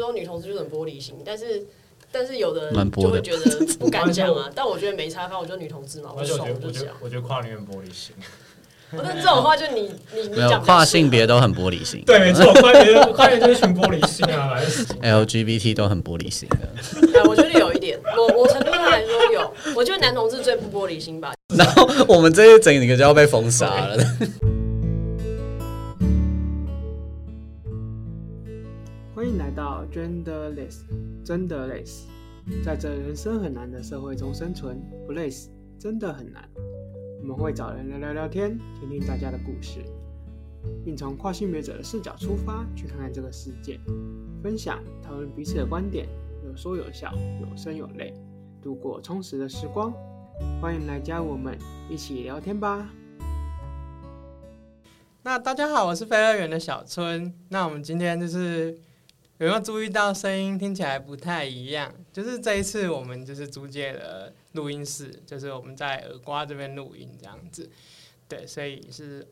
说女同志就是很玻璃心，但是但是有的人就会觉得不敢讲啊。但我觉得没差，反正我就女同志嘛，我爽我就讲。我觉得跨女很玻璃心。我觉得这种话就你你你讲跨性别都很玻璃心。对，没错，跨别跨别就是群玻璃心啊，LGBT 都很玻璃心的。哎，我觉得有一点，我我程度上来说有，我觉得男同志最不玻璃心吧。然后我们这一整个就要被封杀了。迎来到 Genderless，真的累死，在这人生很难的社会中生存，不累死真的很难。我们会找人来聊聊天，听听大家的故事，并从跨性别者的视角出发，去看看这个世界，分享、讨论彼此的观点，有说有笑，有声有泪，度过充实的时光。欢迎来加入我们一起聊天吧。那大家好，我是飞乐园的小春。那我们今天就是有没有注意到声音听起来不太一样？就是这一次我们就是租借了。录音室就是我们在耳瓜这边录音这样子，对，所以是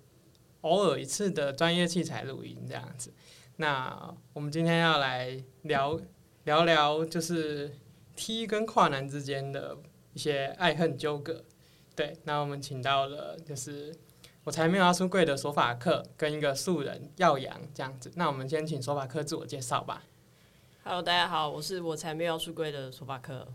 偶尔一次的专业器材录音这样子。那我们今天要来聊聊聊，就是 T 跟跨男之间的一些爱恨纠葛。对，那我们请到了就是我才没有要出柜的索法克跟一个素人耀阳这样子。那我们先请索法克自我介绍吧。Hello，大家好，我是我才没有要出柜的索法克。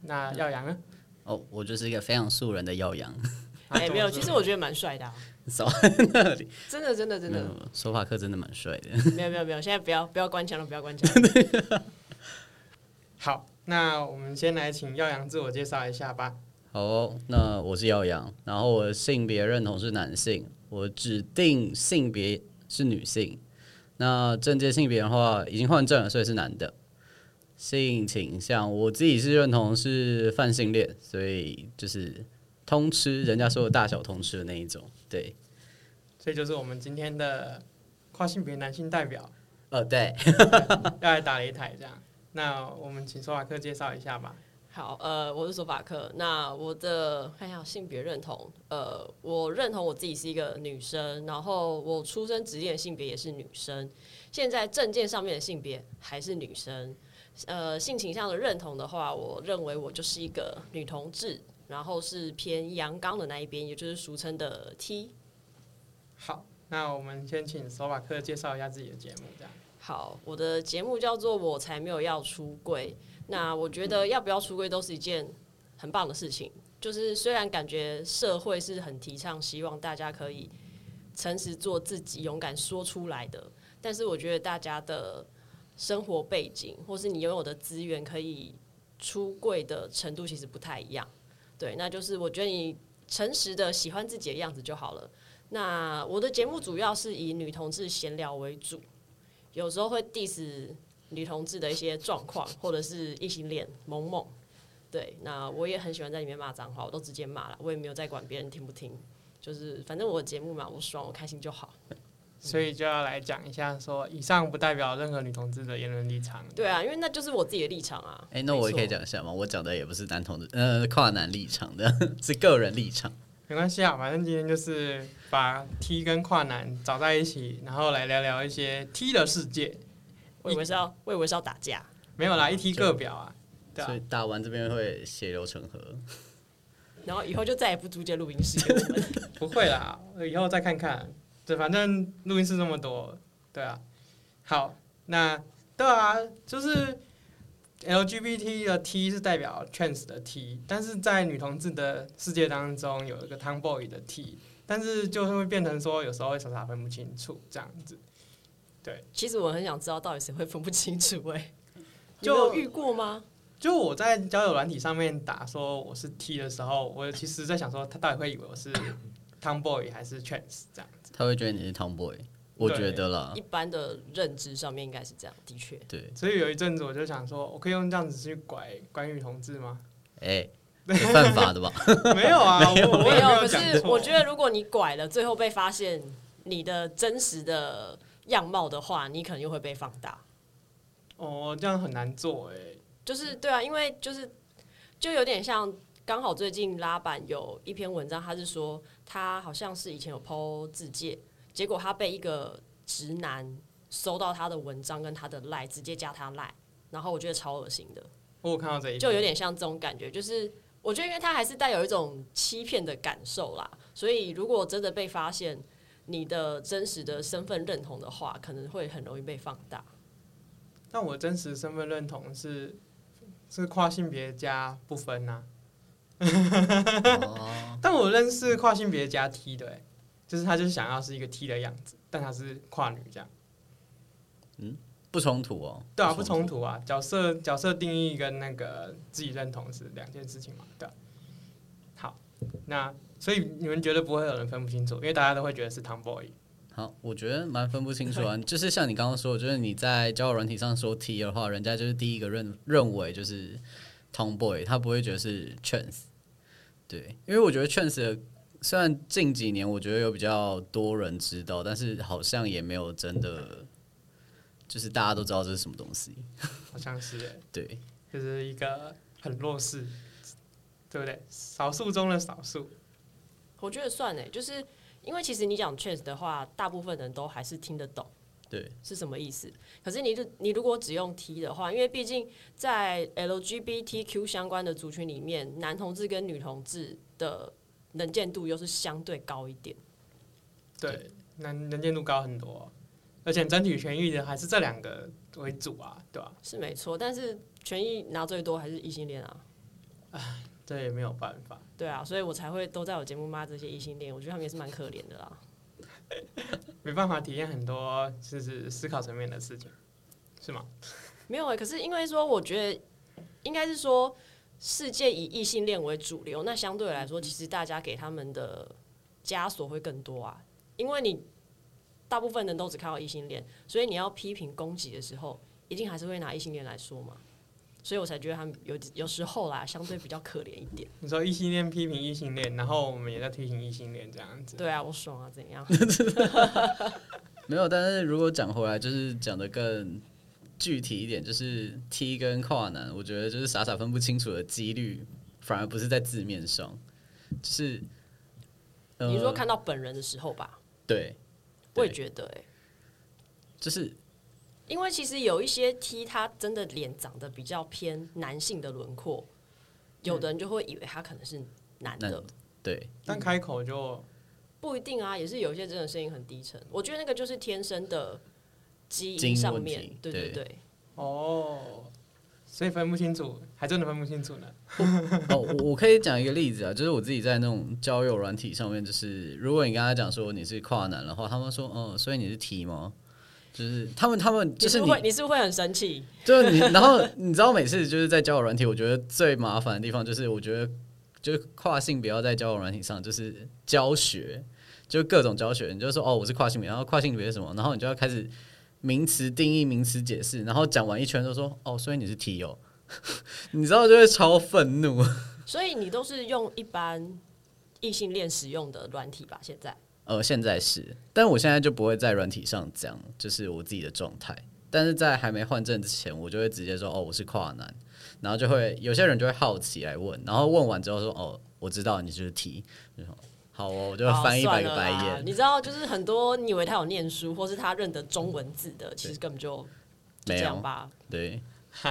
那耀阳呢？哦，我就是一个非常素人的耀阳。哎，没有，其实我觉得蛮帅的、啊。少那里，真的，真的，真的。索法克真的蛮帅的。没有，没有，没有，现在不要，不要关枪了，不要关枪。好，那我们先来请耀阳自我介绍一下吧。好、哦，那我是耀阳，然后我性别认同是男性，我指定性别是女性。那正界性别的话，已经换证了，所以是男的。性倾向，我自己是认同是泛性恋，所以就是通吃，人家说的大小通吃的那一种，对。所以就是我们今天的跨性别男性代表，呃，对，要来打擂台这样。那我们请索瓦克介绍一下吧。好，呃，我是索法克。那我的看一下性别认同，呃，我认同我自己是一个女生，然后我出生职业的性别也是女生，现在证件上面的性别还是女生。呃，性倾向的认同的话，我认为我就是一个女同志，然后是偏阳刚的那一边，也就是俗称的 T。好，那我们先请索法克介绍一下自己的节目，这样。好，我的节目叫做《我才没有要出柜》。那我觉得要不要出柜都是一件很棒的事情。就是虽然感觉社会是很提倡，希望大家可以诚实做自己，勇敢说出来的，但是我觉得大家的。生活背景，或是你拥有的资源，可以出柜的程度其实不太一样。对，那就是我觉得你诚实的喜欢自己的样子就好了。那我的节目主要是以女同志闲聊为主，有时候会 diss 女同志的一些状况，或者是异性恋萌萌。对，那我也很喜欢在里面骂脏话，我都直接骂了，我也没有在管别人听不听，就是反正我的节目嘛，我爽，我开心就好。所以就要来讲一下，说以上不代表任何女同志的言论立场。对啊，因为那就是我自己的立场啊。哎、欸，那我也可以讲一下吗？我讲的也不是男同志，呃，跨男立场的，是个人立场。没关系啊，反正今天就是把 T 跟跨男找在一起，然后来聊聊一些 T 的世界。我以为是要，我以为是要打架。没有啦，一 T 各表啊。对啊，所以打完这边会血流成河。然后以后就再也不租借录音室给我们。不会啦，以后再看看。对，反正录音室这么多，对啊。好，那对啊，就是 LGBT 的 T 是代表 trans 的 T，但是在女同志的世界当中有一个 tomboy 的 T，但是就会变成说有时候会傻傻分不清楚这样子。对，其实我很想知道到底谁会分不清楚哎、欸，就有遇过吗？就我在交友软体上面打说我是 T 的时候，我其实在想说他到底会以为我是 tomboy 还是 trans 这样子。他会觉得你是 tomboy，我觉得啦。一般的认知上面应该是这样，的确。对，所以有一阵子我就想说，我可以用这样子去拐关羽同志吗？哎、欸，犯法的吧？没有啊，没有。我没有。可是我觉得，如果你拐了，最后被发现你的真实的样貌的话，你可能又会被放大。哦，这样很难做哎、欸。就是对啊，因为就是就有点像。刚好最近拉板有一篇文章，他是说他好像是以前有 po 自介，结果他被一个直男搜到他的文章跟他的赖，直接加他赖，然后我觉得超恶心的。我看到这一，就有点像这种感觉，就是我觉得因为他还是带有一种欺骗的感受啦，所以如果真的被发现你的真实的身份认同的话，可能会很容易被放大。但我真实身份认同是是跨性别加不分呐、但我认识跨性别加 T 的、欸，就是他就是想要是一个 T 的样子，但他是跨女这样。嗯，不冲突哦。对啊，不冲突啊。角色角色定义跟那个自己认同是两件事情嘛，对、啊。好，那所以你们觉得不会有人分不清楚，因为大家都会觉得是 Tomboy。好，我觉得蛮分不清楚啊。就是像你刚刚说，就是你在交友软体上说 T 的话，人家就是第一个认认为就是 Tomboy，他不会觉得是 Chance。对，因为我觉得 trans 虽然近几年我觉得有比较多人知道，但是好像也没有真的，就是大家都知道这是什么东西。好像是哎，对，就是一个很弱势，对不对？少数中的少数。我觉得算哎，就是因为其实你讲 trans 的话，大部分人都还是听得懂。对，是什么意思？可是你就你如果只用 T 的话，因为毕竟在 LGBTQ 相关的族群里面，男同志跟女同志的能见度又是相对高一点。对，能能见度高很多，而且整体权益的还是这两个为主啊，对吧？是没错，但是权益拿最多还是异性恋啊。唉，这也没有办法。对啊，所以我才会都在我节目骂这些异性恋，我觉得他们也是蛮可怜的啦。没办法体验很多就是思考层面的事情，是吗？没有哎、欸，可是因为说，我觉得应该是说，世界以异性恋为主流，那相对来说，其实大家给他们的枷锁会更多啊。因为你大部分人都只看到异性恋，所以你要批评攻击的时候，一定还是会拿异性恋来说嘛。所以我才觉得他们有有时候啦，相对比较可怜一点。你说异性恋批评异性恋，然后我们也在批评异性恋这样子。对啊，我爽啊，怎样？没有，但是如果讲回来，就是讲的更具体一点，就是 T 跟跨男，我觉得就是傻傻分不清楚的几率，反而不是在字面上，就是、呃、你说看到本人的时候吧？对，我也觉得、欸，哎，就是。因为其实有一些 T，他真的脸长得比较偏男性的轮廓，有的人就会以为他可能是男的，对。但开口就不一定啊，也是有一些真的声音很低沉。我觉得那个就是天生的基因上面，对对对。哦，所以分不清楚，还真的分不清楚呢。哦，我我可以讲一个例子啊，就是我自己在那种交友软体上面，就是如果你跟他讲说你是跨男的话，他们说，嗯，所以你是 T 吗？就是他们，他们就是你，你是，你是不是会很生气？就是你，然后你知道，每次就是在交友软体，我觉得最麻烦的地方就是，我觉得就是跨性别要在交友软体上就是教学，就各种教学。你就说哦，我是跨性别，然后跨性别是什么？然后你就要开始名词定义、名词解释，然后讲完一圈都说哦，所以你是 T 友，你知道就会超愤怒。所以你都是用一般异性恋使用的软体吧？现在？呃，现在是，但我现在就不会在软体上讲，就是我自己的状态。但是在还没换证之前，我就会直接说，哦，我是跨男，然后就会有些人就会好奇来问，然后问完之后说，哦，我知道你就是 T，好哦，我就会翻一百个白眼。你知道，就是很多你以为他有念书，或是他认得中文字的，其实根本就，就这样吧。对，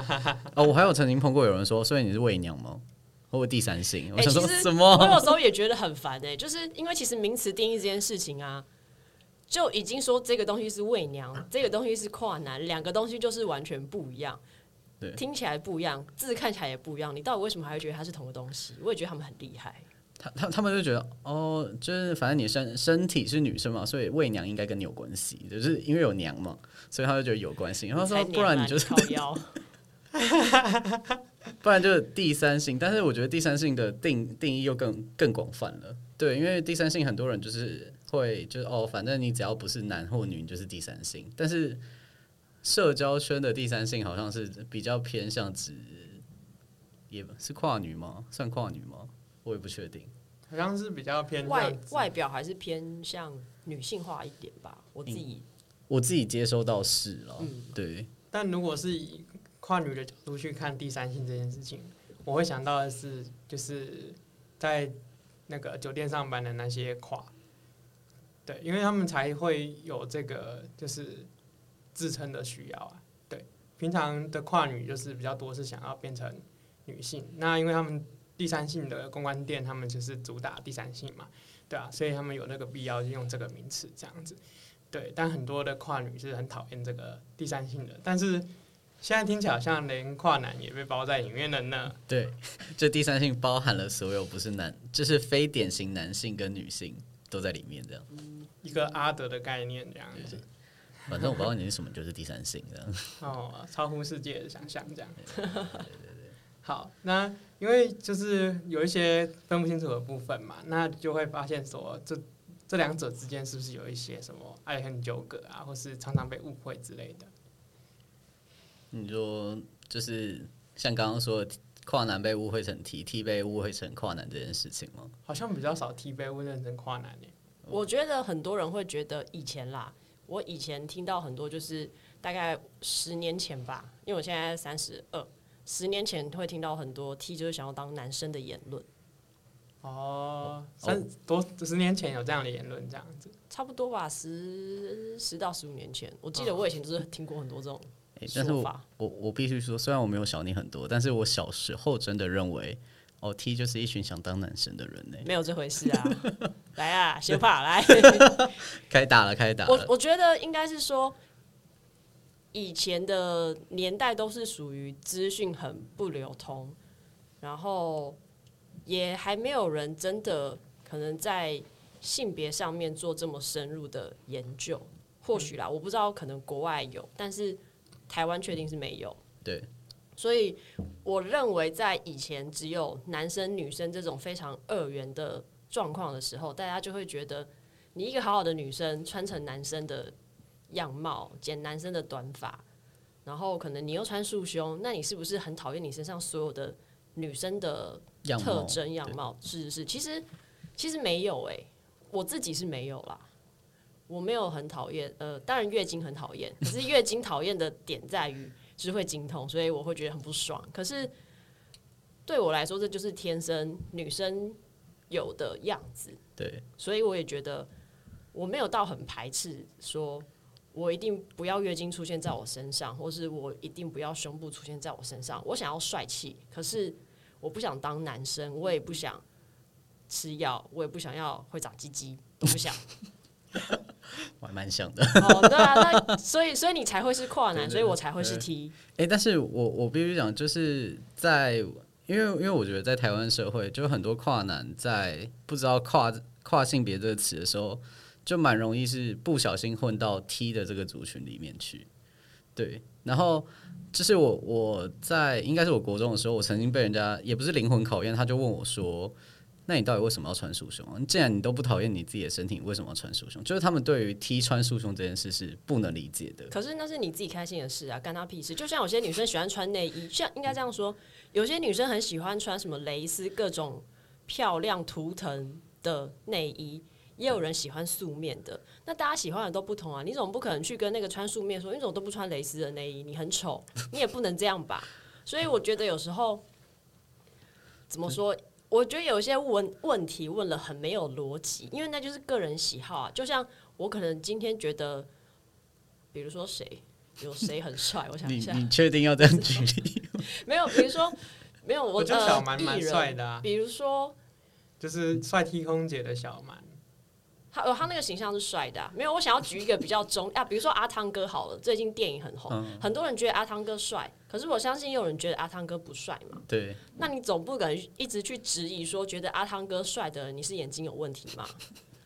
哦，我还有曾经碰过有人说，所以你是伪娘吗？或第三性，我想说什么？我有时候也觉得很烦哎、欸，就是因为其实名词定义这件事情啊，就已经说这个东西是伪娘，这个东西是跨男，两个东西就是完全不一样，对，听起来不一样，字看起来也不一样，你到底为什么还会觉得它是同个东西？我也觉得他们很厉害。他他他们就觉得哦，就是反正你身身体是女生嘛，所以喂娘应该跟你有关系，就是因为有娘嘛，所以他就觉得有关系。然后说不然你就是。不然就是第三性，但是我觉得第三性的定定义又更更广泛了。对，因为第三性很多人就是会就是哦，反正你只要不是男或女，你就是第三性。但是社交圈的第三性好像是比较偏向指，也是跨女吗？算跨女吗？我也不确定。好像是比较偏外外表还是偏向女性化一点吧。我自己、嗯、我自己接收到是了，嗯，对。但如果是以跨女的角度去看第三性这件事情，我会想到的是，就是在那个酒店上班的那些跨，对，因为他们才会有这个就是自称的需要啊。对，平常的跨女就是比较多是想要变成女性，那因为他们第三性的公关店，他们就是主打第三性嘛，对啊，所以他们有那个必要就用这个名词这样子。对，但很多的跨女是很讨厌这个第三性的，但是现在听起来好像连跨男也被包在里面了呢。对，这第三性包含了所有不是男，就是非典型男性跟女性都在里面，这样。一个阿德的概念这样子。反正我不知道你是什么，就是第三性这样。哦，超乎世界的想象这样。好，那因为就是有一些分不清楚的部分嘛，那就会发现说这。这两者之间是不是有一些什么爱恨纠葛啊，或是常常被误会之类的？你说就是像刚刚说的跨男被误会成 T，T 被误会成跨男这件事情吗？好像比较少 T 被误认成跨男诶。我觉得很多人会觉得以前啦，我以前听到很多就是大概十年前吧，因为我现在三十二，十年前会听到很多 T 就是想要当男生的言论。哦，三多十年前有这样的言论，这样子差不多吧，十十到十五年前，我记得我以前就是听过很多这种说法。欸、但是我我，我必须说，虽然我没有小你很多，但是我小时候真的认为，哦，T 就是一群想当男生的人呢，没有这回事啊！来啊，先怕来，开打了，开打了。我我觉得应该是说，以前的年代都是属于资讯很不流通，然后。也还没有人真的可能在性别上面做这么深入的研究，或许啦，我不知道，可能国外有，但是台湾确定是没有。对，所以我认为在以前只有男生女生这种非常二元的状况的时候，大家就会觉得你一个好好的女生穿成男生的样貌，剪男生的短发，然后可能你又穿束胸，那你是不是很讨厌你身上所有的女生的？特征样貌？是是是，其实其实没有诶、欸，我自己是没有啦，我没有很讨厌，呃，当然月经很讨厌，可是月经讨厌的点在于就是会经痛，所以我会觉得很不爽。可是对我来说，这就是天生女生有的样子，对，所以我也觉得我没有到很排斥，说我一定不要月经出现在我身上，或是我一定不要胸部出现在我身上，我想要帅气，可是。我不想当男生，我也不想吃药，我也不想要会长鸡鸡，都不想。我 还蛮想的。哦，对啊，那所以所以你才会是跨男，所以我才会是 T。哎、欸，但是我我必须讲，就是在因为因为我觉得在台湾社会，就很多跨男在不知道跨跨性别这个词的时候，就蛮容易是不小心混到 T 的这个族群里面去。对，然后。就是我我在应该是我国中的时候，我曾经被人家也不是灵魂考验，他就问我说：“那你到底为什么要穿束胸？既然你都不讨厌你自己的身体，为什么要穿束胸？”就是他们对于 T 穿束胸这件事是不能理解的。可是那是你自己开心的事啊，干他屁事！就像有些女生喜欢穿内衣，像应该这样说，有些女生很喜欢穿什么蕾丝、各种漂亮图腾的内衣。也有人喜欢素面的，那大家喜欢的都不同啊。你总不可能去跟那个穿素面说，你怎么都不穿蕾丝的内衣，你很丑，你也不能这样吧。所以我觉得有时候怎么说？我觉得有些问问题问了很没有逻辑，因为那就是个人喜好啊。就像我可能今天觉得，比如说谁有谁很帅，我想一下，你确定要这样举例？没有，比如说没有，我，我觉得小蛮蛮帅的啊。比如说，就是帅 T 空姐的小蛮。他呃，他那个形象是帅的，啊，没有。我想要举一个比较中啊，比如说阿汤哥好了，最近电影很红，嗯，很多人觉得阿汤哥帅，可是我相信也有人觉得阿汤哥不帅嘛。对。那你总不可能一直去质疑说，觉得阿汤哥帅的人，你是眼睛有问题吗？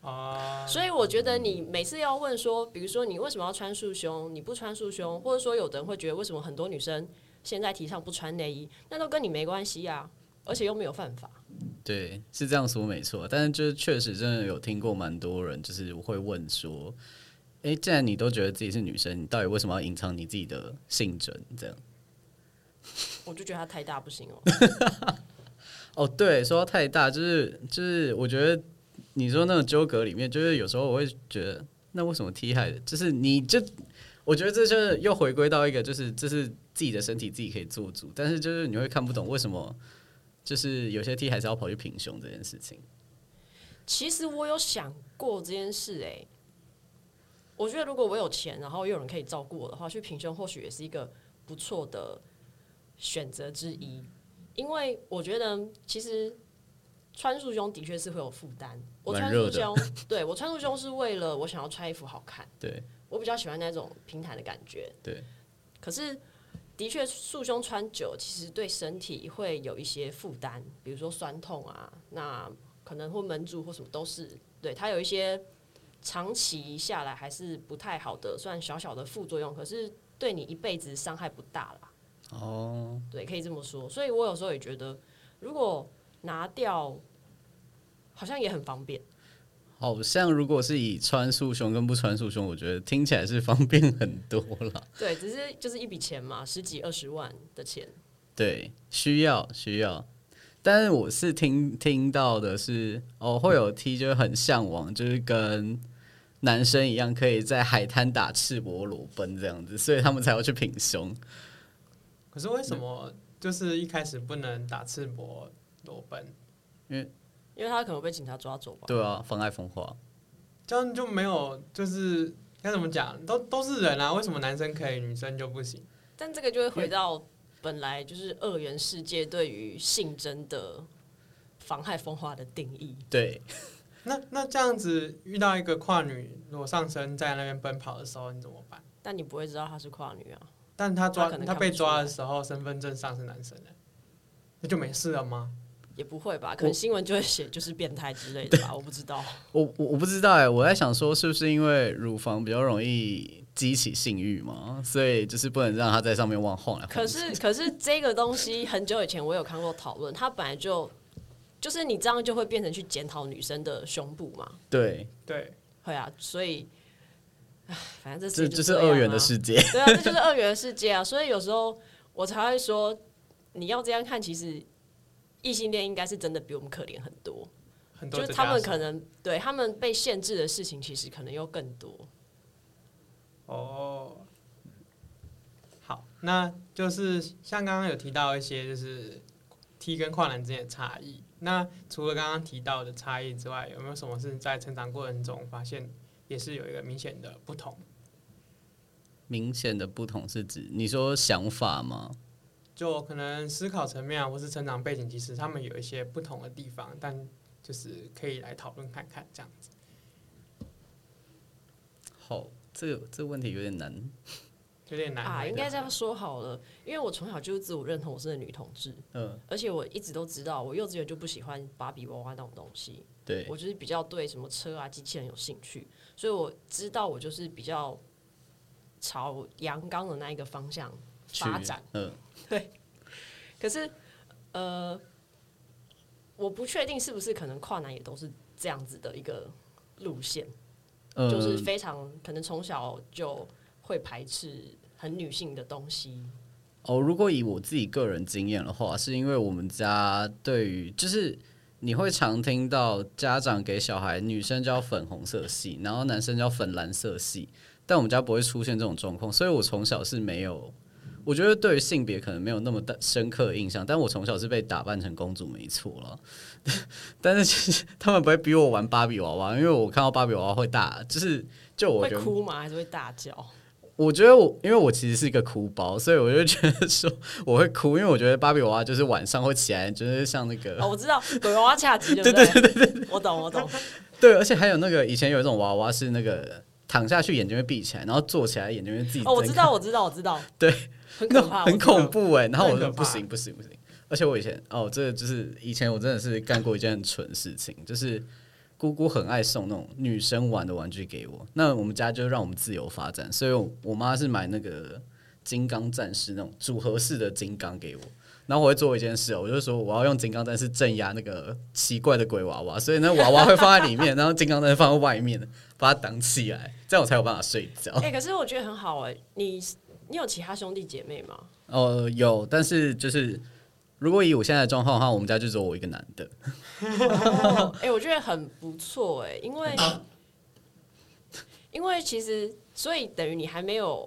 啊。所以我觉得你每次要问说，比如说你为什么要穿束胸，你不穿束胸，或者说有的人会觉得为什么很多女生现在提倡不穿内衣，那都跟你没关系啊，而且又没有犯法。对，是这样说没错，但是就是确实真的有听过蛮多人，就是会问说，哎，既然你都觉得自己是女生，你到底为什么要隐藏你自己的性征？这样，我就觉得它太大不行哦。哦，对，说到太大，就是就是，我觉得你说那种纠葛里面，就是有时候我会觉得，那为什么 T 害的？就是你就，我觉得这就是又回归到一个，就是这是自己的身体自己可以做主，但是就是你会看不懂为什么。就是有些 T 还是要跑去平胸这件事情。其实我有想过这件事，哎，我觉得如果我有钱，然后又有人可以照顾我的话，去平胸或许也是一个不错的选择之一。因为我觉得其实穿束胸的确是会有负担。我穿束胸，对，我穿束胸是为了我想要穿衣服好看。对，我比较喜欢那种平坦的感觉。对，可是的确束胸穿久，其实对身体会有一些负担，比如说酸痛啊，那可能会闷住或什么都是。对，它有一些。长期下来还是不太好的，虽然小小的副作用，可是对你一辈子伤害不大啦。哦，对，可以这么说。所以我有时候也觉得，如果拿掉，好像也很方便。好像如果是以穿束胸跟不穿束胸，我觉得听起来是方便很多了。对，只是就是一笔钱嘛，十几二十万的钱。对，需要需要。但是我是听听到的是，哦，会有 T 就是很向往，就是跟。男生一样可以在海滩打赤膊裸奔这样子，所以他们才要去平胸。可是为什么就是一开始不能打赤膊裸奔？因为因为他可能被警察抓走吧？对啊，妨碍风化。这样就没有，就是该怎么讲？都都是人啊，为什么男生可以，女生就不行？但这个就会回到本来就是二元世界对于性征的妨害风化的定义。对。那那这样子遇到一个跨女裸上身在那边奔跑的时候，你怎么办？但你不会知道她是跨女啊。但他抓他被抓的时候，身份证上是男生的，那就没事了吗？也不会吧，可能新闻就会写就是变态之类的吧，我不知道。我我我不知道哎，我在想说是不是因为乳房比较容易激起性欲嘛，所以就是不能让他在上面往晃来晃。可是 可是这个东西很久以前我有看过讨论，它本来就。就是你这样就会变成去检讨女生的胸部嘛？对对，会啊，所以，唉，反正这是这是二元的世界，对啊，这就是二元的世界啊。所以有时候我才会说，你要这样看，其实异性恋应该是真的比我们可怜很多，很多就是他们可能对他们被限制的事情，其实可能又更多。哦，好，那就是像刚刚有提到一些，就是 T 跟跨男之间的差异。那除了刚刚提到的差异之外，有没有什么是在成长过程中发现也是有一个明显的不同？明显的不同是指你说想法吗？就可能思考层面啊，或是成长背景，其实他们有一些不同的地方，但就是可以来讨论看看这样子。好，这个这个问题有点难。有点难啊，应该这样说好了，因为我从小就是自我认同我是个女同志，嗯，而且我一直都知道，我幼稚园就不喜欢芭比娃娃那种东西，对，我就是比较对什么车啊、机器人有兴趣，所以我知道我就是比较朝阳刚的那一个方向发展，嗯，对。可是，呃，我不确定是不是可能跨男也都是这样子的一个路线，嗯，就是非常可能从小就。会排斥很女性的东西哦。如果以我自己个人经验的话，是因为我们家对于就是你会常听到家长给小孩女生叫粉红色系，然后男生叫粉蓝色系，但我们家不会出现这种状况，所以我从小是没有，我觉得对于性别可能没有那么大深刻的印象，但我从小是被打扮成公主没错了。但是其实他们不会逼我玩芭比娃娃，因为我看到芭比娃娃会大，就是就我会哭吗？还是会大叫？我觉得我，因为我其实是一个哭包，所以我就觉得说我会哭，因为我觉得芭比娃娃就是晚上会起来，就是像那个哦，我知道鬼娃娃恰吉，对对对对对，我懂我懂。对，而且还有那个以前有一种娃娃是那个躺下去眼睛会闭起来，然后坐起来眼睛会自己。哦，我知道我知道我知道。对，很可怕，很恐怖哎。然后我说不行不行不行，而且我以前哦，这个就是以前我真的是干过一件很蠢的事情，就是。姑姑很爱送那种女生玩的玩具给我，那我们家就让我们自由发展，所以我妈是买那个金刚战士那种组合式的金刚给我，然后我会做一件事，我就说我要用金刚战士镇压那个奇怪的鬼娃娃，所以那娃娃会放在里面，然后金刚战士放在外面，把它挡起来，这样我才有办法睡觉。哎、欸，可是我觉得很好哎、欸，你你有其他兄弟姐妹吗？哦、呃，有，但是就是。如果以我现在的状况的话，我们家就只有我一个男的。哎、欸，我觉得很不错哎，因为因为其实，所以等于你还没有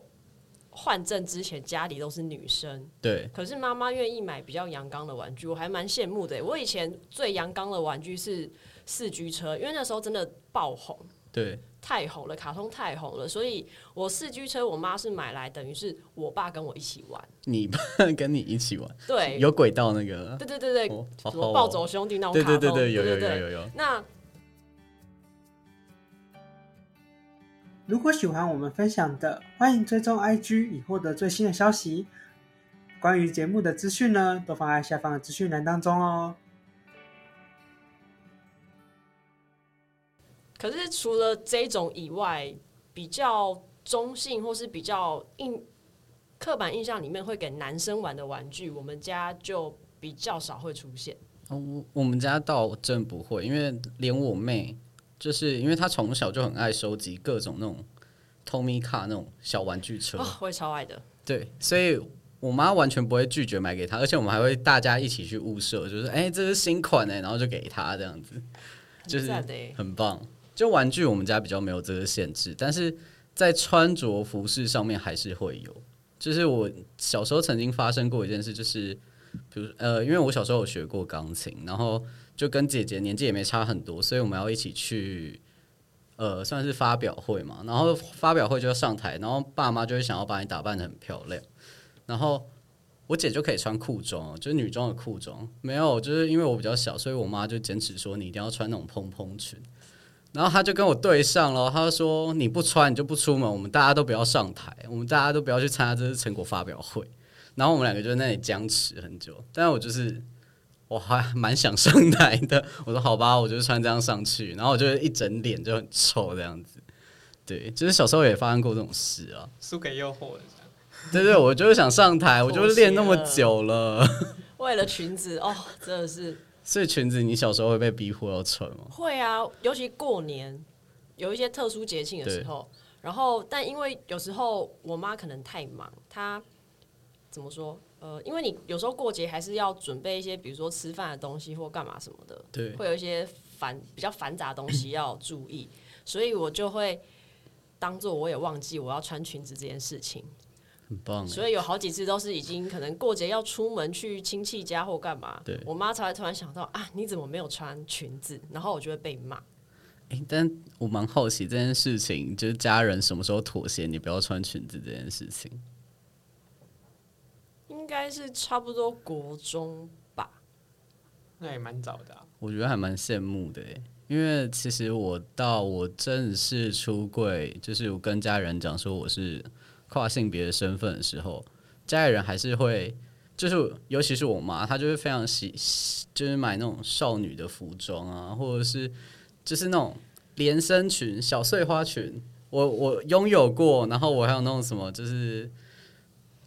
换证之前，家里都是女生。对。可是妈妈愿意买比较阳刚的玩具，我还蛮羡慕的。我以前最阳刚的玩具是四驱车，因为那时候真的爆红。对，太红了，卡通太红了，所以我四驱车我妈是买来等于是我爸跟我一起玩，你爸跟你一起玩，对，有轨道那个，对对对对，哦什么暴走兄弟那种对卡通，对对对，有有对对有有有。那如果喜欢我们分享的，欢迎追踪 IG 以获得最新的消息。关于节目的资讯呢，都放在下方的资讯栏当中哦。可是除了这种以外，比较中性或是比较印刻板印象里面会给男生玩的玩具，我们家就比较少会出现。哦，我我们家倒真不会，因为连我妹，就是因为她从小就很爱收集各种那种 Tomica 那种小玩具车，哦，我也超爱的。对，所以我妈完全不会拒绝买给她，而且我们还会大家一起去物色，就是哎、欸，这是新款哎，然后就给她这样子，就是很棒。就玩具我们家比较没有这个限制，但是在穿着服饰上面还是会有。就是我小时候曾经发生过一件事，就是比如呃，因为我小时候有学过钢琴，然后就跟姐姐年纪也没差很多，所以我们要一起去呃，算是发表会嘛。然后发表会就要上台，然后爸妈就会想要把你打扮得很漂亮，然后我姐就可以穿裤装，就是女装的裤装。没有，就是因为我比较小，所以我妈就坚持说你一定要穿那种蓬蓬裙。然后他就跟我对上了，他就说：“你不穿你就不出门，我们大家都不要上台，我们大家都不要去参加这次成果发表会。”然后我们两个就在那里僵持很久。但是我就是我还蛮想上台的，我说：“好吧，我就穿这样上去。”然后我就一整脸就很臭这样子。对，就是小时候也发生过这种事啊，输给诱惑了。对对，我就是想上台，我就练那么久了，为了裙子哦，真的是。所以裙子，你小时候会被逼迫要穿吗？会啊，尤其过年有一些特殊节庆的时候，然后但因为有时候我妈可能太忙，她怎么说？呃，因为你有时候过节还是要准备一些，比如说吃饭的东西或干嘛什么的，对，会有一些繁比较繁杂的东西要注意，所以我就会当做我也忘记我要穿裙子这件事情。很棒，所以有好几次都是已经可能过节要出门去亲戚家或干嘛，对我妈才会突然想到啊，你怎么没有穿裙子？然后我就会被骂。欸，但我蛮好奇这件事情，就是家人什么时候妥协你不要穿裙子这件事情？应该是差不多国中吧，那也蛮早的啊。我觉得还蛮羡慕的，因为其实我到我正式出柜，就是我跟家人讲说我是。跨性别的身份的时候，家里人还是会，就是尤其是我妈，她就是非常喜，就是买那种少女的服装啊，或者是就是那种连身裙、小碎花裙，我我拥有过，然后我还有那种什么，就是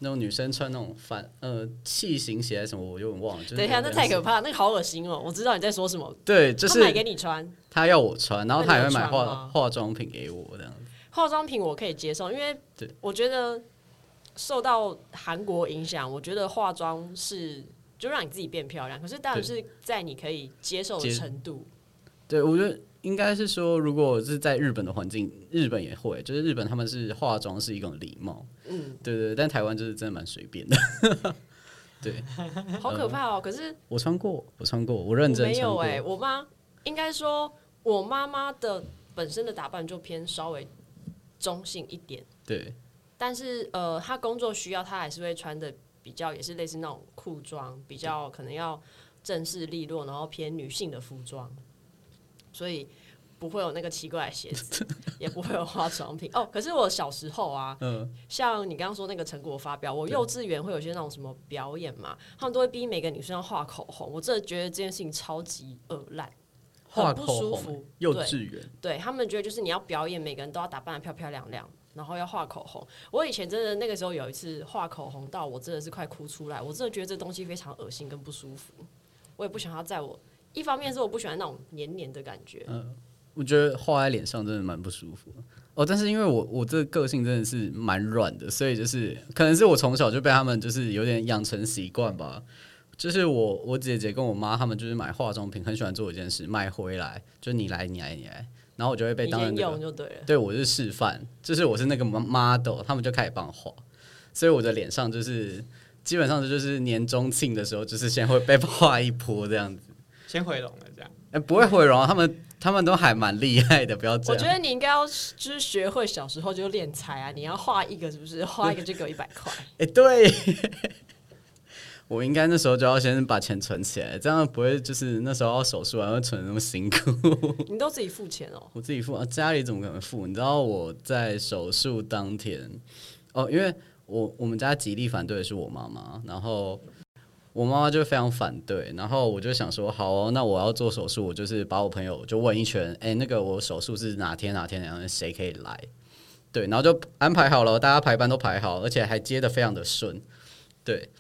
那种女生穿那种反呃器型鞋什么，我有点忘了。就是、等一下，那太可怕，那个好恶心哦！我知道你在说什么。对，就是他买给你穿，他要我穿，然后她也会买化化妆品给我。化妆品我可以接受，因为我觉得受到韩国影响，我觉得化妆是就让你自己变漂亮。可是当然是在你可以接受的程度。对，我觉得应该是说，如果是在日本的环境，日本也会，就是日本他们是化妆是一种礼貌。嗯，对，对对，但台湾就是真的蛮随便的。对，好可怕哦！呃、可是我穿过，我穿过，我认真没有哎、欸，我妈应该说，我妈妈的本身的打扮就偏稍微。中性一点，对，但是呃，他工作需要，他还是会穿的比较，也是类似那种裤装，比较可能要正式利落，然后偏女性的服装，所以不会有那个奇怪的鞋子，也不会有化妆品。哦，可是我小时候啊，嗯，像你刚刚说那个成果发表，我幼稚园会有些那种什么表演嘛，他们都会逼每个女生要画口红，我真的觉得这件事情超级恶烂。很不舒服，幼稚园对他们觉得就是你要表演，每个人都要打扮的漂漂亮亮，然后要画口红。我以前真的那个时候有一次画口红到我真的是快哭出来，我真的觉得这东西非常恶心跟不舒服，我也不想要在我一方面是我不喜欢那种黏黏的感觉，嗯，我觉得画在脸上真的蛮不舒服哦。但是因为我我这个个性真的是蛮软的，所以就是可能是我从小就被他们就是有点养成习惯吧。就是我，我姐姐跟我妈他们就是买化妆品，很喜欢做一件事，买回来就你来，你来，你来，然后我就会被当成、那个、用就对了。对，我是示范，就是我是那个 model，他们就开始帮我画，所以我的脸上就是基本上就是年终庆的时候，就是先会被画一波这样子，先回笼了这样。哎、欸，不会毁容，他们他们都还蛮厉害的，不要这样。我觉得你应该要就是学会小时候就练才啊，你要画一个是不是？画一个就给我一百块。哎、欸，对，我应该那时候就要先把钱存起来，这样不会就是那时候要手术还会存那么辛苦。你都自己付钱哦？我自己付啊，家里怎么可能付？你知道我在手术当天哦，因为我我们家极力反对的是我妈妈，然后。我妈妈就非常反对，然后我就想说，好哦，那我要做手术，我就是把我朋友就问一圈，哎，那个我手术是哪天哪天然后谁可以来？对，然后就安排好了，大家排班都排好，而且还接的非常的顺，对，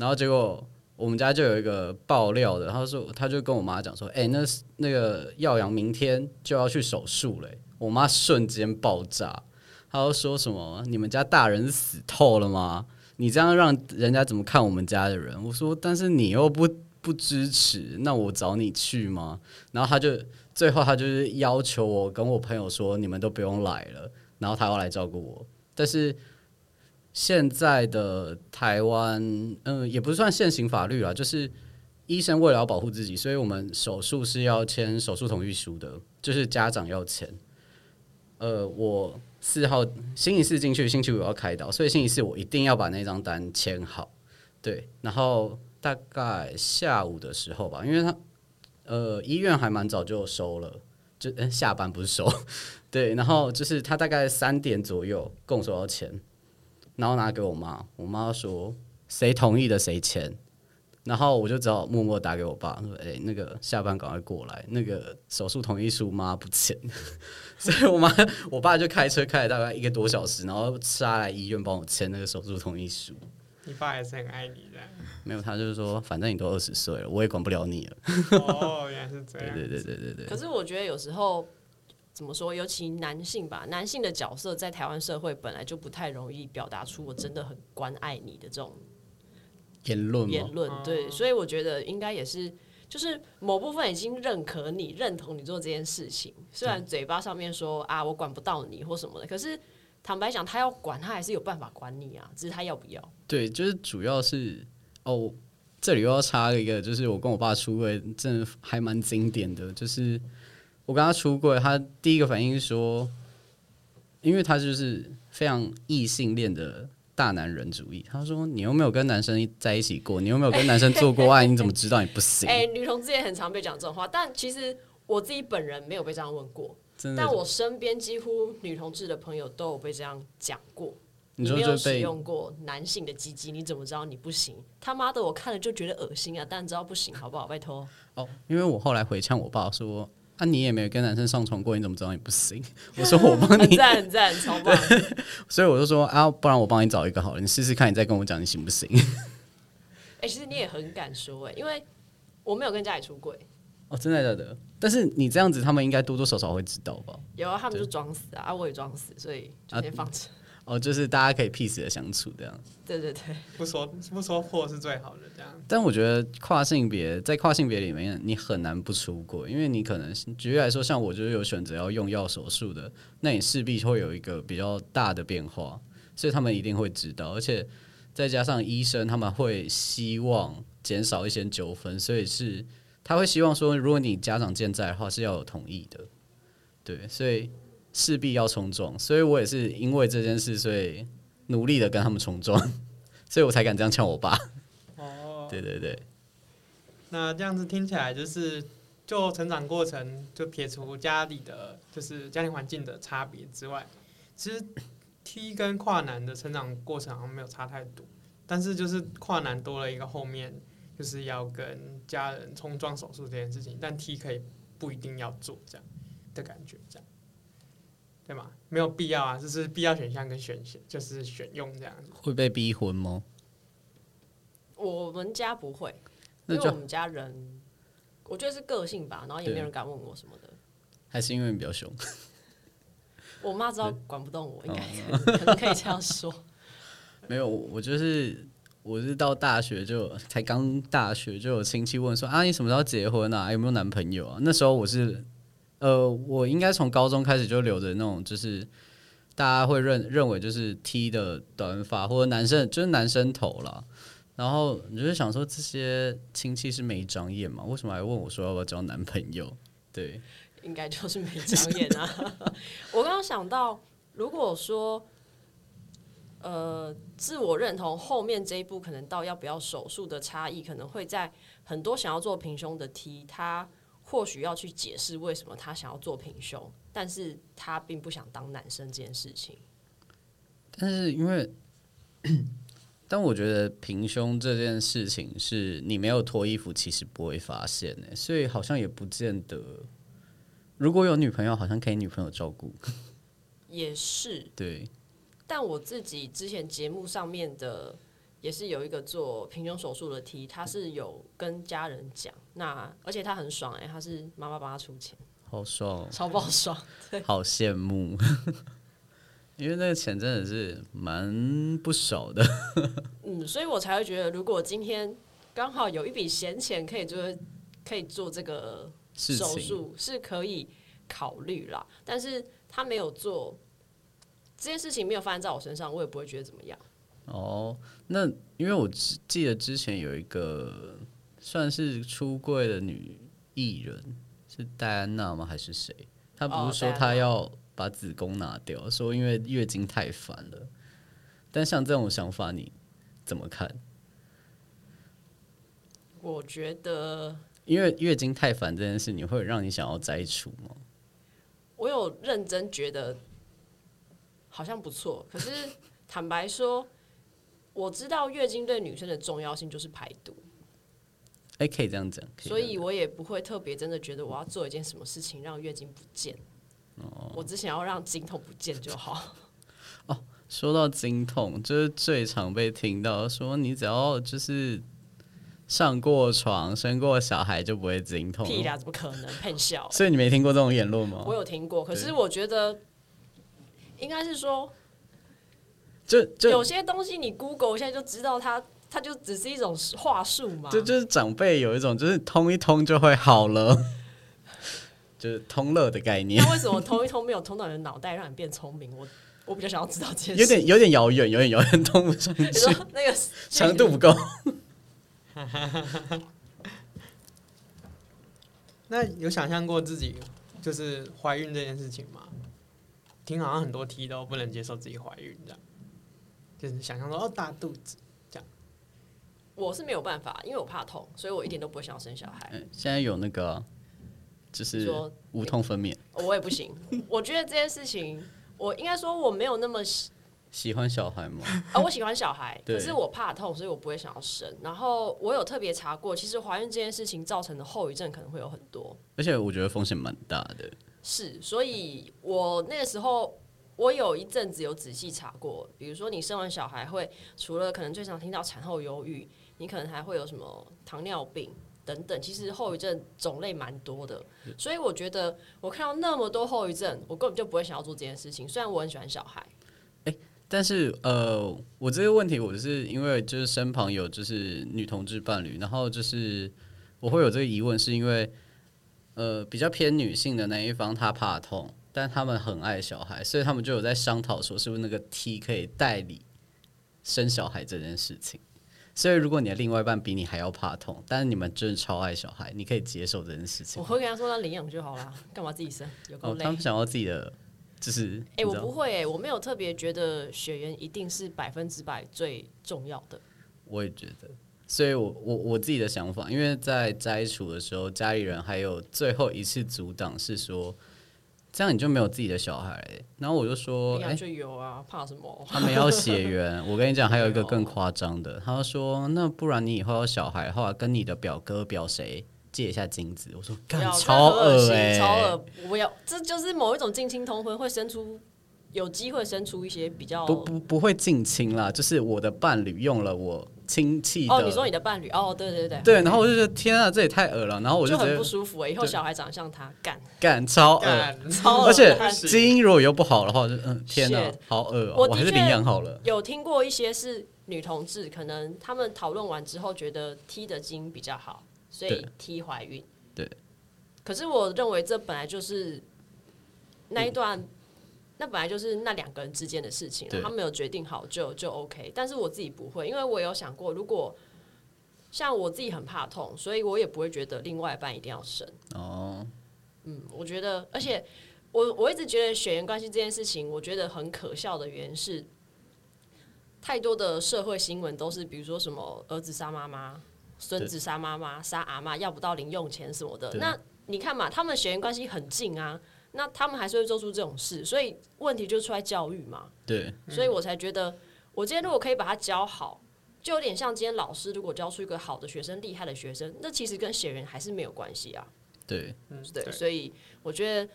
然后结果我们家就有一个爆料的，他说他就跟我妈讲说，哎，那那个耀阳明天就要去手术嘞，我妈瞬间爆炸，她就说什么，你们家大人死透了吗？你这样让人家怎么看我们家的人？我说，但是你又不不支持，那我找你去吗？然后他就最后他就是要求我跟我朋友说，你们都不用来了，然后他要来照顾我。但是现在的台湾，嗯、也不算现行法律啦，就是医生为了要保护自己，所以我们手术是要签手术同意书的，就是家长要签。呃，我。四号星期四进去，星期五要开刀，所以星期四我一定要把那张单签好。对，然后大概下午的时候吧，因为他呃医院还蛮早就收了，就、欸、下班不是收，对，然后就是他大概三点左右跟我说要签，然后拿给我妈，我妈说谁同意的谁签，然后我就只好默默打给我爸说，哎、欸，那个下班赶快过来，那个手术同意书妈不签。所以我妈、我爸就开车开了大概一个多小时，然后杀来医院帮我签那个手术同意书。你爸还是很爱你的。没有，他就是说，反正你都二十岁了，我也管不了你了。哦，原来是这样。对对对对对对。可是我觉得有时候怎么说，尤其男性吧，男性的角色在台湾社会本来就不太容易表达出我真的很关爱你的这种言论。言论对，哦、所以我觉得应该也是。就是某部分已经认可你、认同你做这件事情，虽然嘴巴上面说啊，我管不到你或什么的，可是坦白讲，他要管，他还是有办法管你啊，只是他要不要。对，就是主要是哦，这里又要插一个，就是我跟我爸出轨，真的还蛮经典的。就是我跟他出柜，他第一个反应是说，因为他就是非常异性恋的。大男人主义，他说：“你又没有跟男生在一起过，你又没有跟男生做过爱，你怎么知道你不行？” 哎、欸，女同志也很常被讲这种话，但其实我自己本人没有被这样问过，但我身边几乎女同志的朋友都有被这样讲过。你，说你没有使用过男性的鸡鸡，你怎么知道你不行？他妈的，我看了就觉得恶心啊！但知道不行，好不好？拜托。哦，因为我后来回呛我爸说。那、啊、你也没有跟男生上床过，你怎么知道你不行？我说我帮你，赞很赞，超棒。所以我就说啊，不然我帮你找一个好了，你试试看，你再跟我讲你行不行？哎、欸，其实你也很敢说哎、欸，因为我没有跟家里出轨。哦，真的假的？但是你这样子，他们应该多多少少会知道吧？有啊，他们就装死啊，啊，我也装死，所以就先放着。啊哦，就是大家可以 peace 的相处这样。对对对，不说不说破是最好的这样。但我觉得跨性别在跨性别里面，你很难不出柜，因为你可能举例来说，像我就是有选择要用药手术的，那你势必会有一个比较大的变化，所以他们一定会知道，而且再加上医生他们会希望减少一些纠纷，所以是他会希望说，如果你家长健在的话是要有同意的，对，所以。势必要冲撞，所以我也是因为这件事，所以努力的跟他们冲撞，所以我才敢这样呛我爸。哦，对对对。那这样子听起来，就是就成长过程，就撇除家里的就是家庭环境的差别之外，其实 T 跟跨男的成长过程好像没有差太多，但是就是跨男多了一个后面就是要跟家人冲撞手术这件事情，但 T 可以不一定要做这样的感觉，这样。对吗？没有必要啊，就是必要选项跟选选就是选用这样子。会被逼婚吗？我们家不会，因为我们家人，我觉得是个性吧，然后也没有人敢问我什么的。还是因为你比较凶？我妈知道管不动我，应该可能可以这样说。没有，我就是我是到大学就才刚大学就有亲戚问说啊，你什么时候结婚啊？有没有男朋友啊？那时候我是。呃，我应该从高中开始就留着那种，就是大家会认认为就是 T 的短发或者男生就是男生头啦。然后你就想说，这些亲戚是没长眼吗？为什么还问我说要不要交男朋友？对，应该就是没长眼啊。我刚刚想到，如果说。呃，自我认同后面这一步，可能到要不要手术的差异，可能会在很多想要做平胸的 T，他或许要去解释为什么他想要做平胸，但是他并不想当男生这件事情。但是因为，但我觉得平胸这件事情是你没有脱衣服，其实不会发现的，所以好像也不见得。如果有女朋友，好像可以女朋友照顾。也是。对。但我自己之前节目上面的也是有一个做平胸手术的 T，他是有跟家人讲，那而且他很爽哎、欸，他是妈妈帮他出钱，好爽，超爆爽，对，好羡慕，因为那个钱真的是蛮不少的，嗯，所以我才会觉得，如果今天刚好有一笔闲钱可以做，可以做这个手术是可以考虑啦，但是他没有做。这件事情没有发生在我身上，我也不会觉得怎么样。哦，那因为我记得之前有一个算是出柜的女艺人，是戴安娜吗？还是谁？她不是说她要把子宫拿掉，哦，说因为月经太烦了。但像这种想法，你怎么看？我觉得，因为月经太烦这件事，你会让你想要摘除吗？我有认真觉得。好像不错，可是坦白说，我知道月经对女生的重要性就是排毒。哎、欸，可以这样讲，所以我也不会特别真的觉得我要做一件什么事情让月经不见。哦，我只想要让经痛不见就好。哦，说到经痛，就是最常被听到说，你只要就是上过床、生过小孩就不会经痛。屁啦，怎么可能？骗笑。所以你没听过这种言论吗？我有听过，可是我觉得。应该是说，就就有些东西你 Google 现在就知道它，它就只是一种话术嘛。就就是长辈有一种，就是通一通就会好了，就是通乐的概念。那为什么通一通没有通到你的脑袋，让你变聪明？我我比较想要知道这件事。有点有点遥远，有点遥远，通不上去。那个 强度不够。那有想象过自己就是怀孕这件事情吗？听好像很多 T 都不能接受自己怀孕，这样就是想象说哦大肚子这样。我是没有办法，因为我怕痛，所以我一点都不会想要生小孩。现在有那个就是说无痛分娩，我也不行。我觉得这件事情，我应该说我没有那么喜喜欢小孩吗？啊、哦，我喜欢小孩，可是我怕痛，所以我不会想要生。然后我有特别查过，其实怀孕这件事情造成的后遗症可能会有很多，而且我觉得风险蛮大的。是，所以我那个时候，我有一阵子有仔细查过，比如说你生完小孩会，除了可能最常听到产后忧郁，你可能还会有什么糖尿病等等，其实后遗症种类蛮多的。所以我觉得我看到那么多后遗症，我根本就不会想要做这件事情。虽然我很喜欢小孩，欸，但是呃，我这个问题我是因为就是身旁有就是女同志伴侣，然后就是我会有这个疑问，是因为。呃，比较偏女性的那一方，她怕痛，但他们很爱小孩，所以他们就有在商讨说，是不是那个 T 可以代理生小孩这件事情。所以，如果你的另外一半比你还要怕痛，但是你们真的超爱小孩，你可以接受这件事情。我会跟他说，他领养就好了，干嘛自己生？有够累。哦，他们想要自己的，就是哎、欸，我不会哎、欸，我没有特别觉得血缘一定是百分之百最重要的。我也觉得。所以，我我我自己的想法，因为在摘除的时候，家里人还有最后一次阻挡，是说这样你就没有自己的小孩。然后我就说，哎，就有啊，怕什么？他们要血缘。我跟你讲，还有一个更夸张的，他说，那不然你以后有小孩的话，跟你的表哥表谁借一下精子？我说，干，超恶哎，超恶，不要，这就是某一种近亲通婚会生出，有机会生出一些比较不不不会近亲啦，就是我的伴侣用了我。亲戚哦，你说你的伴侣哦，对对对，对，然后我就觉得天啊，这也太恶了，然后我就，就很不舒服哎，以后小孩长得像他，干干超恶，超恶，而且基因如果又不好的话，就嗯，天哪，好恶哦，我还是领养好了。有听过一些是女同志，可能他们讨论完之后觉得 T 的基因比较好，所以 T 怀孕，对。可是我认为这本来就是那一段。那本来就是那两个人之间的事情了，他没有决定好就就 OK。但是我自己不会，因为我有想过，如果像我自己很怕痛，所以我也不会觉得另外一半一定要生。哦，嗯，我觉得，而且我我一直觉得血缘关系这件事情，我觉得很可笑的原因是，太多的社会新闻都是，比如说什么儿子杀妈妈、孙子杀妈妈、杀阿嬷，要不到零用钱什么的。那你看嘛，他们血缘关系很近啊，那他们还是会做出这种事，所以问题就出来教育嘛。对，所以我才觉得，我今天如果可以把他教好，就有点像今天老师如果教出一个好的学生、厉害的学生，那其实跟血缘还是没有关系啊。对，嗯，对，所以我觉得。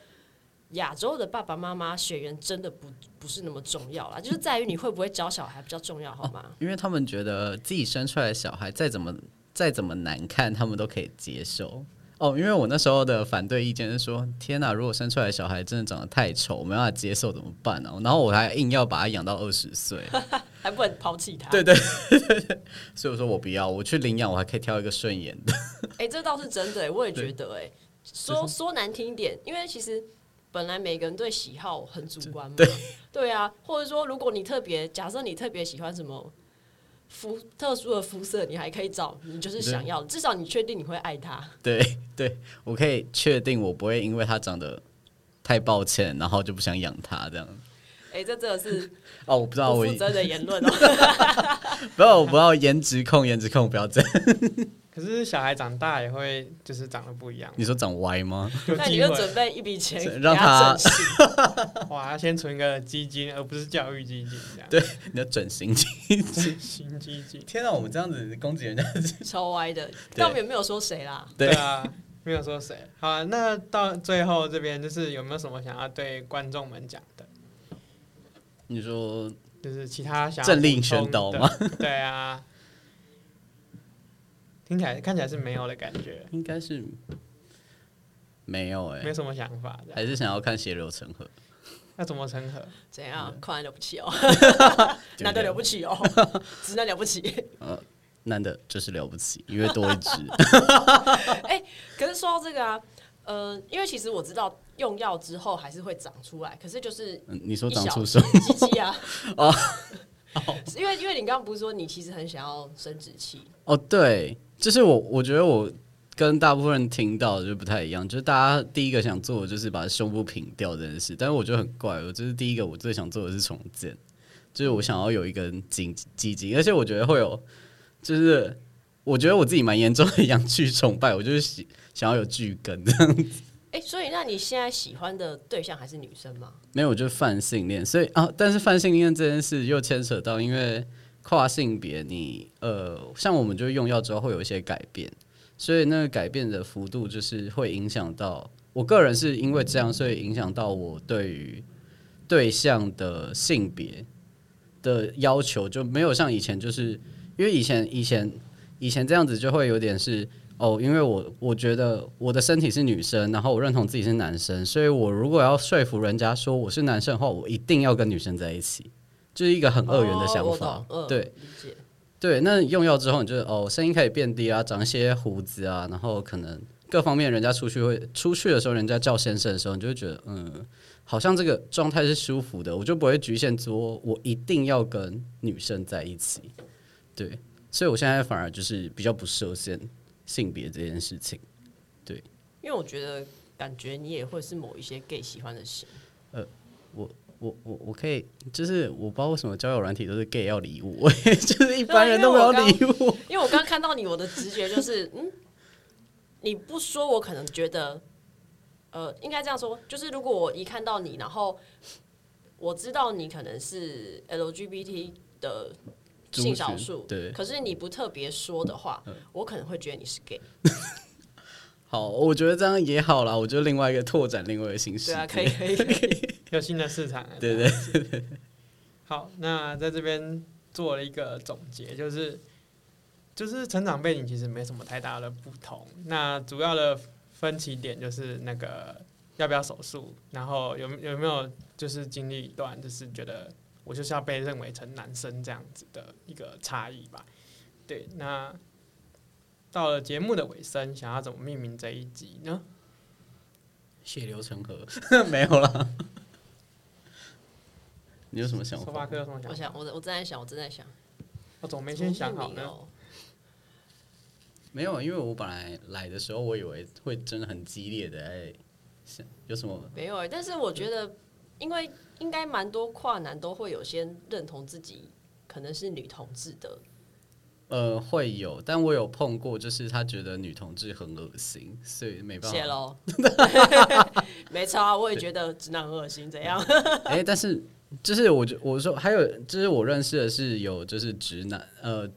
亚洲的爸爸妈妈血缘真的不不是那么重要啦，就是在于你会不会教小孩比较重要，好吗？哦，因为他们觉得自己生出来的小孩再怎么再怎么难看，他们都可以接受。哦，因为我那时候的反对意见是说，天哪，如果生出来的小孩真的长得太丑，没办法接受怎么办呢？然后我还硬要把他养到二十岁，还不能抛弃他。对对所以我说我不要，我去领养，我还可以挑一个顺眼的。哎，这倒是真的，我也觉得，哎，说说难听一点，因为其实。本来每个人对喜好很主观嘛，对，对啊，或者说如果你特别，假设你特别喜欢什么肤特殊的肤色，你还可以找你就是想要，至少你确定你会爱他。对对，我可以确定我不会因为他长得太抱歉，然后就不想养他这样。哎、欸，这真的是 哦，我不知道我负责的言论哦。不要，我不要颜值控，颜值控不要这样。可是小孩长大也会就是长得不一样。你说长歪吗？那你就准备一笔钱让他整形。哇，先存个基金，而不是教育基金这样。对，你的整形基金。整形基金。天哪，我们这样子攻击人家超歪的。但我们也没有说谁啦。对，对啊，没有说谁。好啊，那到最后这边就是有没有什么想要对观众们讲的？你说就是其他想政令宣导吗？对啊。听起来看起来是没有的感觉，应该是没有哎、欸，没什么想法，还是想要看血流成河？要怎么成河？怎样？快了不起哦，男的了不起哦，直男了不起。呃，男的就是了不起，因为多一只。哎、欸，可是说到这个啊，呃，因为其实我知道用药之后还是会长出来，可是就是、嗯、你说长出什么？鸡鸡啊？哦，因为因为你刚刚不是说你其实很想要生殖器？哦，对。就是我，我觉得我跟大部分人听到的就不太一样。就是大家第一个想做的就是把胸部平掉这件事，但是我觉得很怪。我就是第一个，我最想做的是重建，就是我想要有一根紧肌筋，而且我觉得会有，就是我觉得我自己蛮严重的阳具崇拜，我就是想想要有巨根这样子。哎、欸，所以那你现在喜欢的对象还是女生吗？没有，我就是泛性恋。所以啊，但是泛性恋这件事又牵扯到，因为。跨性别，你呃，像我们就用药之后会有一些改变，所以那个改变的幅度就是会影响到我个人，是因为这样，所以影响到我对于对象的性别的要求就没有像以前，就是因为以前以前以前这样子就会有点是哦，因为我我觉得我的身体是女生，然后我认同自己是男生，所以我如果要说服人家说我是男生的话，我一定要跟女生在一起。就是一个很二元的想法，哦、对，对。那用药之后，你就哦，声音开始变低啊，长一些胡子啊，然后可能各方面，人家出去会出去的时候，人家叫先生的时候，你就会觉得嗯，好像这个状态是舒服的，我就不会局限说我一定要跟女生在一起。对，所以我现在反而就是比较不设限性别这件事情。对，因为我觉得感觉你也会是某一些 gay 喜欢的型。呃，我。我我我可以，就是我不知道为什么交友软体都是 gay 要礼物，就是一般人都没有礼物。因为我刚看到你，我的直觉就是，嗯，你不说，我可能觉得，呃，应该这样说，就是如果我一看到你，然后我知道你可能是 LGBT 的性少数，对，可是你不特别说的话，我可能会觉得你是 gay。好，我觉得这样也好啦，我就另外一个拓展另外一个形式，对啊，可以可以可以，有新的市场，对对对。好，那在这边做了一个总结，就是就是成长背景其实没什么太大的不同，那主要的分歧点就是那个要不要手术，然后有有没有就是经历一段就是觉得我就是要被认为成男生这样子的一个差异吧，对，那。到了节目的尾声，想要怎么命名这一集呢？血流成河，没有了。你有什么想法？我想，我我正在想，我正在想。我怎么没先想好呢？没有，因为我本来来的时候，我以为会真的很激烈的哎，有什么？没有哎，但是我觉得，因为应该蛮多跨男都会有些认同自己可能是女同志的。呃，会有，但我有碰过，就是他觉得女同志很恶心，所以没办法。谢喽，没错啊，我也觉得直男很恶心，怎样？哎，但是就是我就我说还有，就是我认识的是有就是直男，呃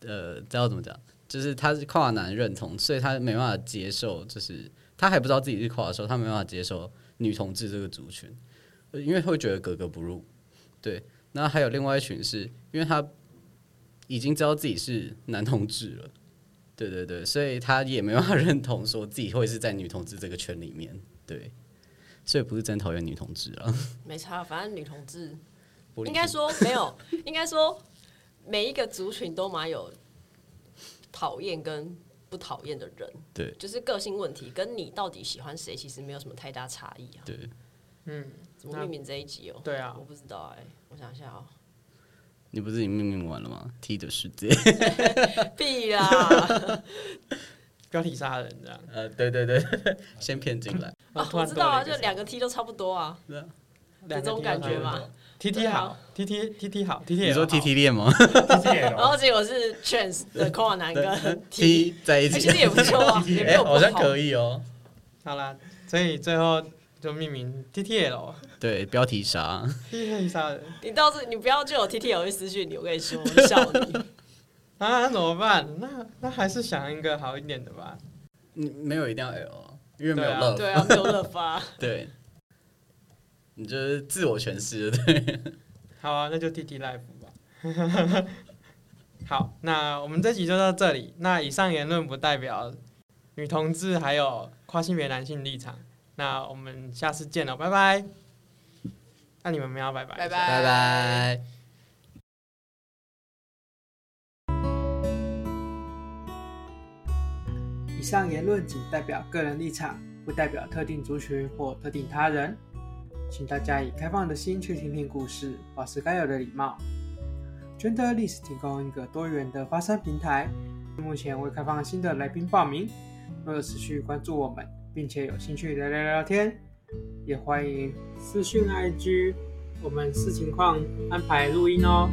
呃，知道怎么讲？就是他是跨男认同，所以他没办法接受，就是他还不知道自己是跨的时候，他没办法接受女同志这个族群，因为会觉得格格不入。对，那还有另外一群是因为他。已经知道自己是男同志了，对对对，所以他也没办法认同说自己会是在女同志这个圈里面，对，所以不是真讨厌女同志啊，没差，反正女同志应该说没有，应该说每一个族群都蛮有讨厌跟不讨厌的人，对，就是个性问题，跟你到底喜欢谁其实没有什么太大差异啊，对，嗯，怎么命名这一集哦？对啊，我不知道哎、欸，我想一下啊、喔。你不是已经命名完了吗？T 的世界，屁啦！标题杀人这样。呃，对对对，先骗进来。啊，我知道啊，就两个 T 都差不多啊，这种感觉嘛。T T 好，T T T T 好，T T 你说 T T 练吗？然后结果是 trans 的跨男跟 T 在一起，其实也不错啊，哎，好像可以哦。好啦，所以最后。就命名 T T L，对，标题杀，T T 杀人。你倒是你不要就有 T T L 会私讯你，我跟你说，我笑你。啊，那怎么办？那那还是想一个好一点的吧。你没有一定要 L，因为没有 love。对啊，没有 love 啊。对，你就是自我诠释，对。好啊，那就 T T Life 吧。好，那我们这集就到这里。那以上言论不代表女同志还有跨性别男性立场。那我们下次见了，拜拜。那你们没有拜拜，拜拜，拜拜。以上言论仅代表个人立场，不代表特定族群或特定他人，请大家以开放的心去听听故事，保持该有的礼貌。Genderless 提供一个多元的发声平台，目前未开放新的来宾报名，若有持续关注我们。并且有兴趣聊聊聊天，也欢迎私讯 IG，我们视情况安排录音哦。